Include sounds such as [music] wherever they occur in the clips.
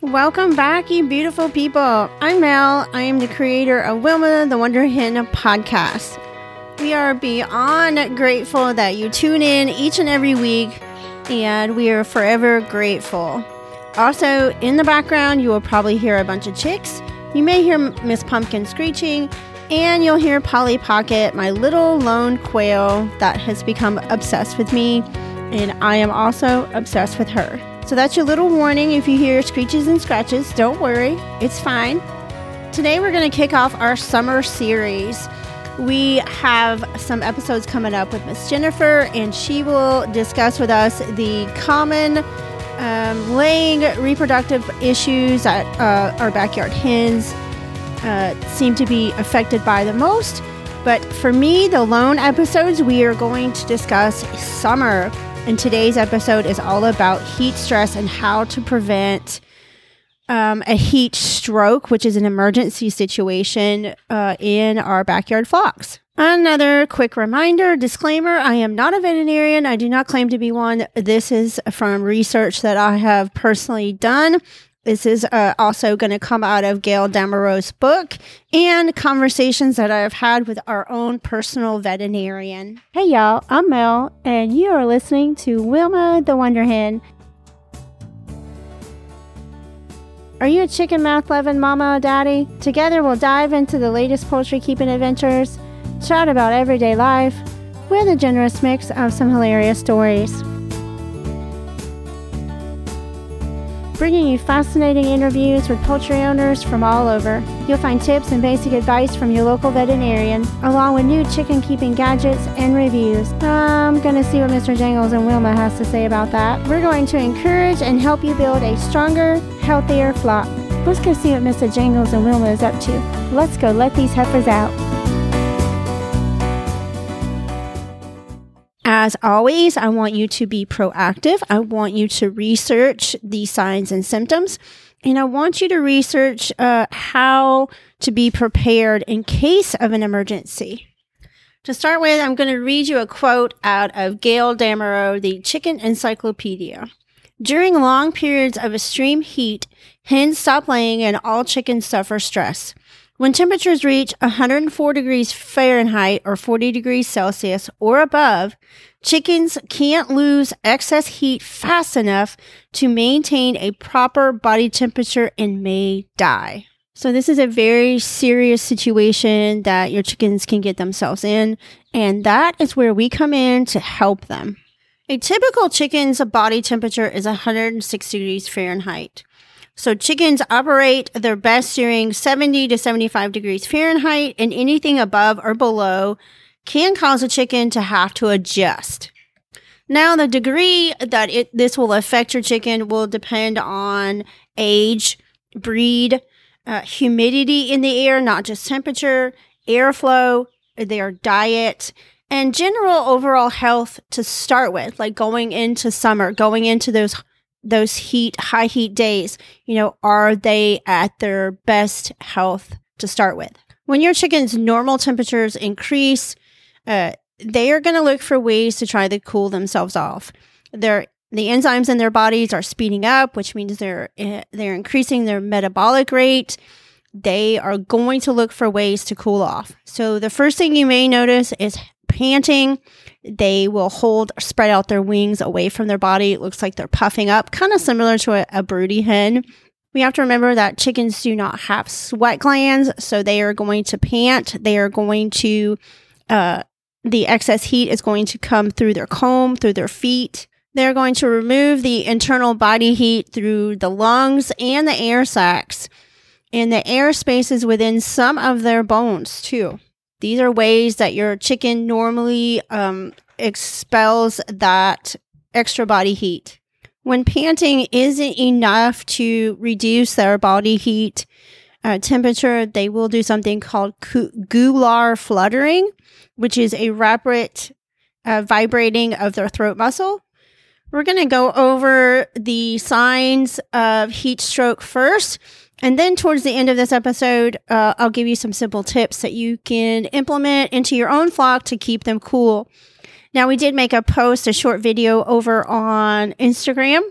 Welcome back, you beautiful people. I'm Mel. I am the creator of Wilma the Wonder Hen podcast. We are beyond grateful that you tune in each and every week, and we are forever grateful. Also, in the background, you will probably hear a bunch of chicks. You may hear Miss Pumpkin screeching, and you'll hear Polly Pocket, my little lone quail that has become obsessed with me, and I am also obsessed with her. So that's your little warning if you hear screeches and scratches. Don't worry, it's fine. Today we're going to kick off our summer series. We have some episodes coming up with Miss Jennifer, and she will discuss with us the common um, laying reproductive issues that uh, our backyard hens uh, seem to be affected by the most. But for me, the lone episodes, we are going to discuss summer and today's episode is all about heat stress and how to prevent um, a heat stroke, which is an emergency situation uh, in our backyard flocks. Another quick reminder disclaimer I am not a veterinarian. I do not claim to be one. This is from research that I have personally done. This is uh, also going to come out of Gail Damerow's book and conversations that I've had with our own personal veterinarian. Hey, y'all, I'm Mel, and you are listening to Wilma the Wonder Hen. Are you a chicken mouth loving mama or daddy? Together, we'll dive into the latest poultry keeping adventures, chat about everyday life, with a generous mix of some hilarious stories. Bringing you fascinating interviews with poultry owners from all over. You'll find tips and basic advice from your local veterinarian, along with new chicken keeping gadgets and reviews. I'm going to see what Mr. Jangles and Wilma has to say about that. We're going to encourage and help you build a stronger, healthier flock. Let's go see what Mr. Jangles and Wilma is up to. Let's go let these heifers out. As always, I want you to be proactive. I want you to research the signs and symptoms. And I want you to research uh, how to be prepared in case of an emergency. To start with, I'm going to read you a quote out of Gail Damerow, the Chicken Encyclopedia. During long periods of extreme heat, hens stop laying and all chickens suffer stress. When temperatures reach 104 degrees Fahrenheit or 40 degrees Celsius or above, chickens can't lose excess heat fast enough to maintain a proper body temperature and may die. So this is a very serious situation that your chickens can get themselves in, and that is where we come in to help them. A typical chicken's body temperature is 106 degrees Fahrenheit. So chickens operate their best during 70 to 75 degrees Fahrenheit and anything above or below can cause a chicken to have to adjust. Now, the degree that it, this will affect your chicken will depend on age, breed, uh, humidity in the air, not just temperature, airflow, their diet, and general overall health to start with, like going into summer, going into those those heat, high heat days, you know, are they at their best health to start with? When your chicken's normal temperatures increase, uh, they are going to look for ways to try to cool themselves off. Their the enzymes in their bodies are speeding up, which means they're uh, they're increasing their metabolic rate. They are going to look for ways to cool off. So the first thing you may notice is panting. They will hold, spread out their wings away from their body. It looks like they're puffing up, kind of similar to a, a broody hen. We have to remember that chickens do not have sweat glands, so they are going to pant. They are going to, uh, the excess heat is going to come through their comb, through their feet. They're going to remove the internal body heat through the lungs and the air sacs and the air spaces within some of their bones, too. These are ways that your chicken normally um, expels that extra body heat. When panting isn't enough to reduce their body heat uh, temperature, they will do something called gular fluttering, which is a rapid uh, vibrating of their throat muscle. We're going to go over the signs of heat stroke first and then towards the end of this episode, uh, I'll give you some simple tips that you can implement into your own flock to keep them cool. Now, we did make a post, a short video over on Instagram.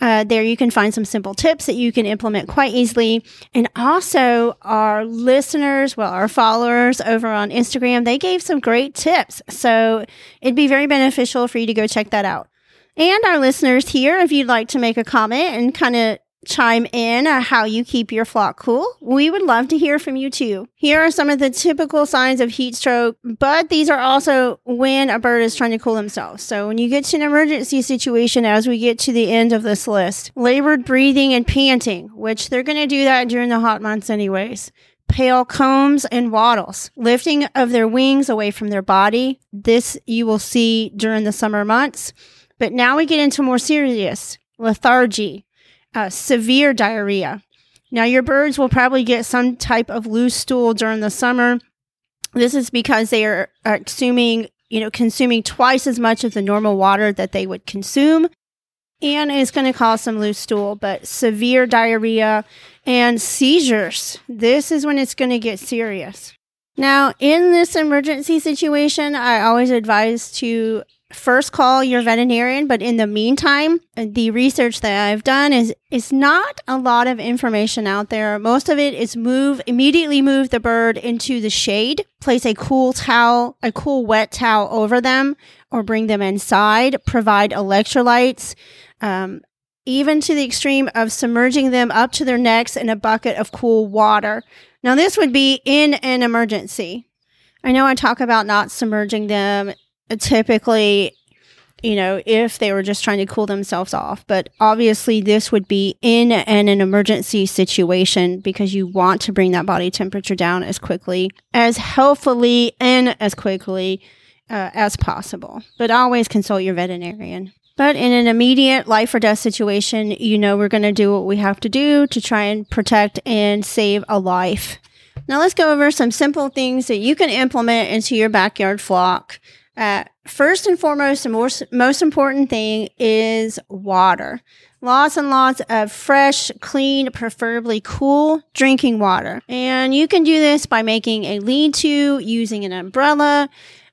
Uh, there you can find some simple tips that you can implement quite easily. And also, our listeners, well, our followers over on Instagram, they gave some great tips. So it'd be very beneficial for you to go check that out. And our listeners here, if you'd like to make a comment and kind of chime in on how you keep your flock cool. We would love to hear from you too. Here are some of the typical signs of heat stroke, but these are also when a bird is trying to cool themselves. So when you get to an emergency situation, as we get to the end of this list, labored breathing and panting, which they're going to do that during the hot months anyways. Pale combs and wattles, lifting of their wings away from their body. This you will see during the summer months. But now we get into more serious lethargy, uh, severe diarrhea. Now, your birds will probably get some type of loose stool during the summer. This is because they are, are consuming, you know, consuming twice as much of the normal water that they would consume. And it's going to cause some loose stool, but severe diarrhea and seizures. This is when it's going to get serious. Now, in this emergency situation, I always advise to first call your veterinarian but in the meantime the research that i've done is is not a lot of information out there. Most of it is move immediately move the bird into the shade place a cool towel a cool wet towel over them or bring them inside provide electrolytes um, even to the extreme of submerging them up to their necks in a bucket of cool water. Now this would be in an emergency. I know I talk about not submerging them typically you know, if they were just trying to cool themselves off. But obviously, this would be in an, an, emergency situation because you want to bring that body temperature down as quickly, as healthfully, and as quickly uh, as possible. But always consult your veterinarian. But in an immediate life or death situation, you know, we're going to do what we have to do to try and protect and save a life. Now, let's go over some simple things that you can implement into your backyard flock uh, first and foremost, the most, most important thing is water. Lots and lots of fresh, clean, preferably cool drinking water. And you can do this by making a lean to, using an umbrella.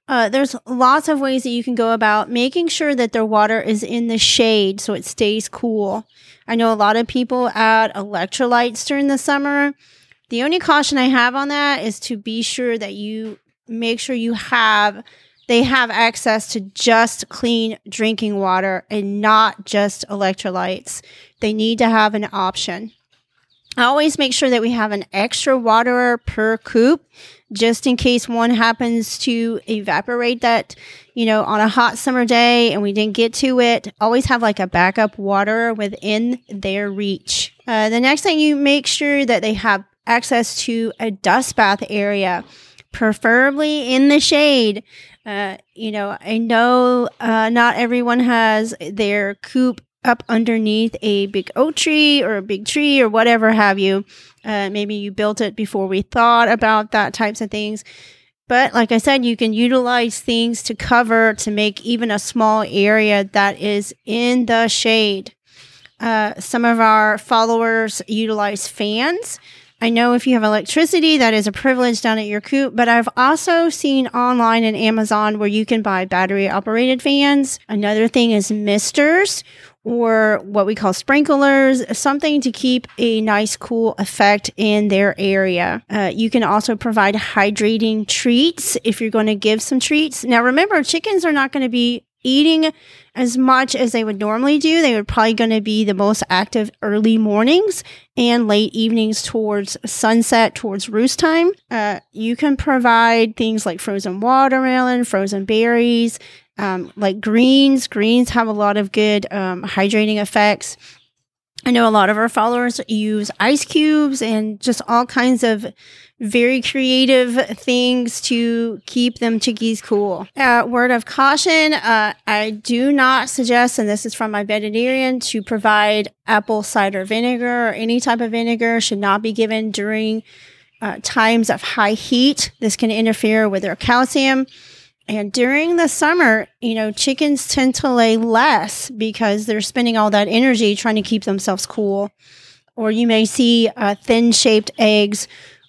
Uh, there's lots of ways that you can go about making sure that their water is in the shade so it stays cool. I know a lot of people add electrolytes during the summer. The only caution I have on that is to be sure that you make sure you have they have access to just clean drinking water and not just electrolytes. They need to have an option. I always make sure that we have an extra waterer per coop just in case one happens to evaporate that, you know, on a hot summer day and we didn't get to it. Always have like a backup water within their reach. Uh, the next thing you make sure that they have access to a dust bath area, preferably in the shade. Uh, you know, I know uh, not everyone has their coop up underneath a big oak tree or a big tree or whatever have you. Uh, maybe you built it before we thought about that types of things. But like I said, you can utilize things to cover to make even a small area that is in the shade. Uh, some of our followers utilize fans I know if you have electricity, that is a privilege down at your coop, but I've also seen online and Amazon where you can buy battery operated fans. Another thing is misters or what we call sprinklers, something to keep a nice cool effect in their area. Uh, you can also provide hydrating treats if you're going to give some treats. Now remember, chickens are not going to be eating as much as they would normally do. They would probably going to be the most active early mornings and late evenings towards sunset, towards roost time. Uh, you can provide things like frozen watermelon, frozen berries, um, like greens. Greens have a lot of good um, hydrating effects. I know a lot of our followers use ice cubes and just all kinds of very creative things to keep them chickies cool. Uh, word of caution, uh, I do not suggest, and this is from my veterinarian, to provide apple cider vinegar or any type of vinegar should not be given during uh, times of high heat. This can interfere with their calcium. And during the summer, you know, chickens tend to lay less because they're spending all that energy trying to keep themselves cool. Or you may see uh, thin shaped eggs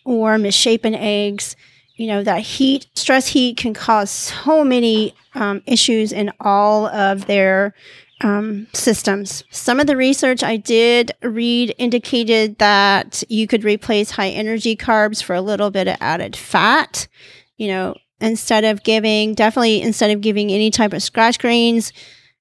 or misshapen eggs. you know, that heat, stress heat can cause so many um, issues in all of their um, systems. Some of the research I did read indicated that you could replace high energy carbs for a little bit of added fat. You know, instead of giving, definitely instead of giving any type of scratch grains,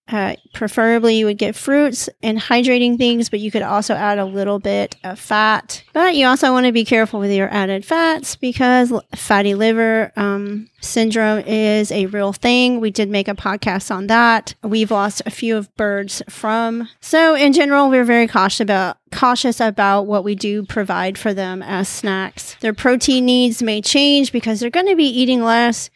uh, preferably, you would get fruits and hydrating things, but you could also add a little bit of fat. But you also want to be careful with your added fats because fatty liver um, syndrome is a real thing. We did make a podcast on that. We've lost a few of birds from. So, in general, we're very cautious about cautious about what we do provide for them as snacks. Their protein needs may change because they're going to be eating less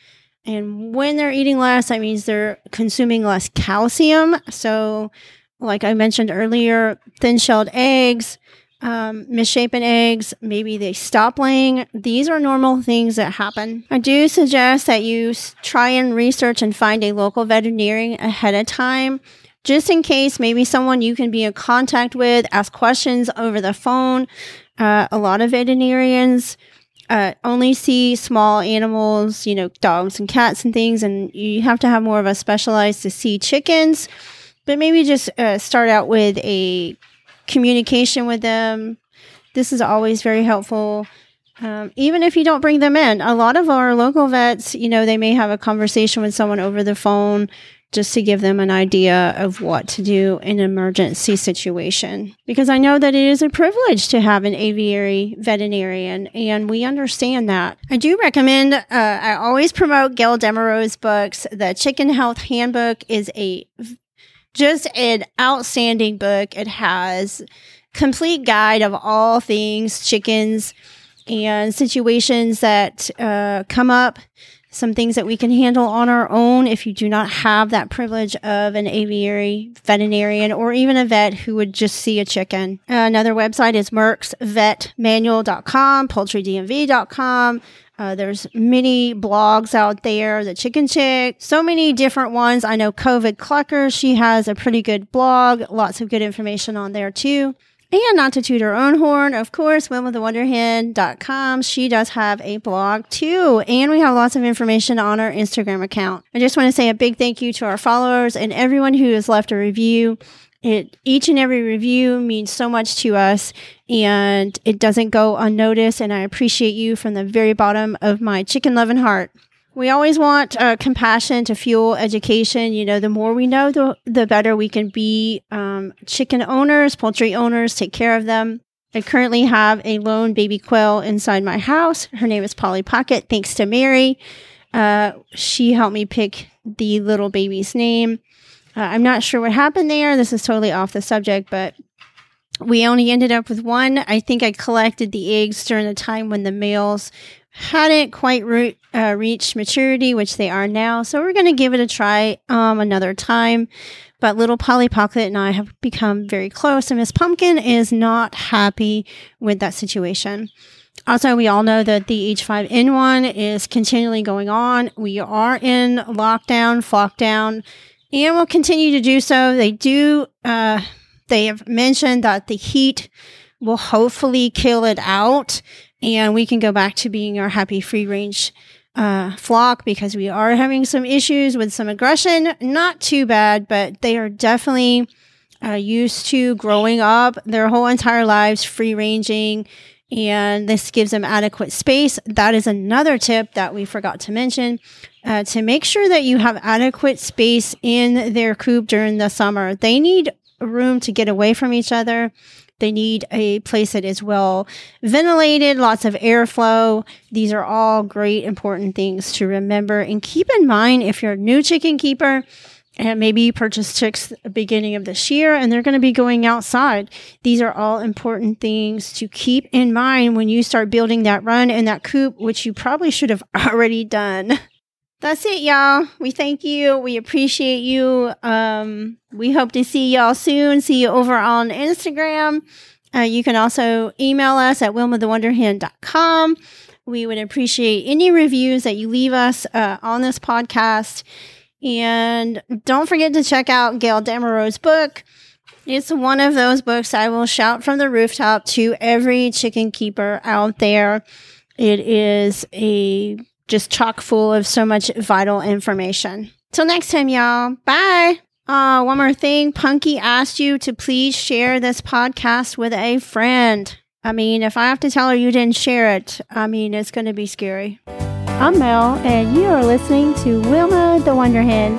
and when they're eating less, that means they're consuming less calcium. So, like I mentioned earlier, thin shelled eggs, um, misshapen eggs, maybe they stop laying. These are normal things that happen. I do suggest that you try and research and find a local veterinarian ahead of time, just in case maybe someone you can be in contact with, ask questions over the phone. Uh, a lot of veterinarians uh, only see small animals, you know, dogs and cats and things, and you have to have more of a specialized to see chickens. But maybe just uh, start out with a communication with them. This is always very helpful. Um, even if you don't bring them in, a lot of our local vets, you know, they may have a conversation with someone over the phone just to give them an idea of what to do in an emergency situation. Because I know that it is a privilege to have an aviary veterinarian, and we understand that. I do recommend, uh, I always promote Gail Damerow's books. The Chicken Health Handbook is a just an outstanding book. It has complete guide of all things chickens and situations that uh, come up some things that we can handle on our own if you do not have that privilege of an aviary veterinarian or even a vet who would just see a chicken. Another website is Merck's mercksvetmanual.com, poultrydmv.com. Uh, there's many blogs out there, the Chicken Chick, so many different ones. I know COVID Clucker, she has a pretty good blog, lots of good information on there too. And not to toot her own horn, of course, wilmawthewonderhen.com. She does have a blog too. And we have lots of information on our Instagram account. I just want to say a big thank you to our followers and everyone who has left a review. It, each and every review means so much to us and it doesn't go unnoticed. And I appreciate you from the very bottom of my chicken loving heart. We always want uh, compassion to fuel education. You know, the more we know, the, the better we can be. Um, chicken owners, poultry owners, take care of them. I currently have a lone baby quail inside my house. Her name is Polly Pocket, thanks to Mary. Uh, she helped me pick the little baby's name. Uh, I'm not sure what happened there. This is totally off the subject, but we only ended up with one. I think I collected the eggs during the time when the males hadn't quite re- uh, reached maturity, which they are now. So we're going to give it a try um, another time. But little Polly Pocket and I have become very close, and Miss Pumpkin is not happy with that situation. Also, we all know that the H5N1 is continually going on. We are in lockdown, flockdown, and will continue to do so. They do, uh, they have mentioned that the heat will hopefully kill it out and we can go back to being our happy free range uh, flock because we are having some issues with some aggression. Not too bad, but they are definitely uh, used to growing up their whole entire lives free ranging. And this gives them adequate space. That is another tip that we forgot to mention uh, to make sure that you have adequate space in their coop during the summer. They need room to get away from each other. They need a place that is well ventilated, lots of airflow. These are all great, important things to remember and keep in mind if you're a new chicken keeper and maybe you purchased chicks beginning of this year and they're going to be going outside. These are all important things to keep in mind when you start building that run and that coop, which you probably should have [laughs] already done. That's it, y'all. We thank you. We appreciate you. Um, we hope to see y'all soon. See you over on Instagram. Uh, you can also email us at wilmawthewonderhen.com. We would appreciate any reviews that you leave us uh, on this podcast. And don't forget to check out Gail Damerow's book. It's one of those books I will shout from the rooftop to every chicken keeper out there. It is a just chock full of so much vital information. Till next time, y'all. Bye. Uh, one more thing. Punky asked you to please share this podcast with a friend. I mean, if I have to tell her you didn't share it, I mean, it's going to be scary. I'm Mel, and you are listening to Wilma the Wonder Hen.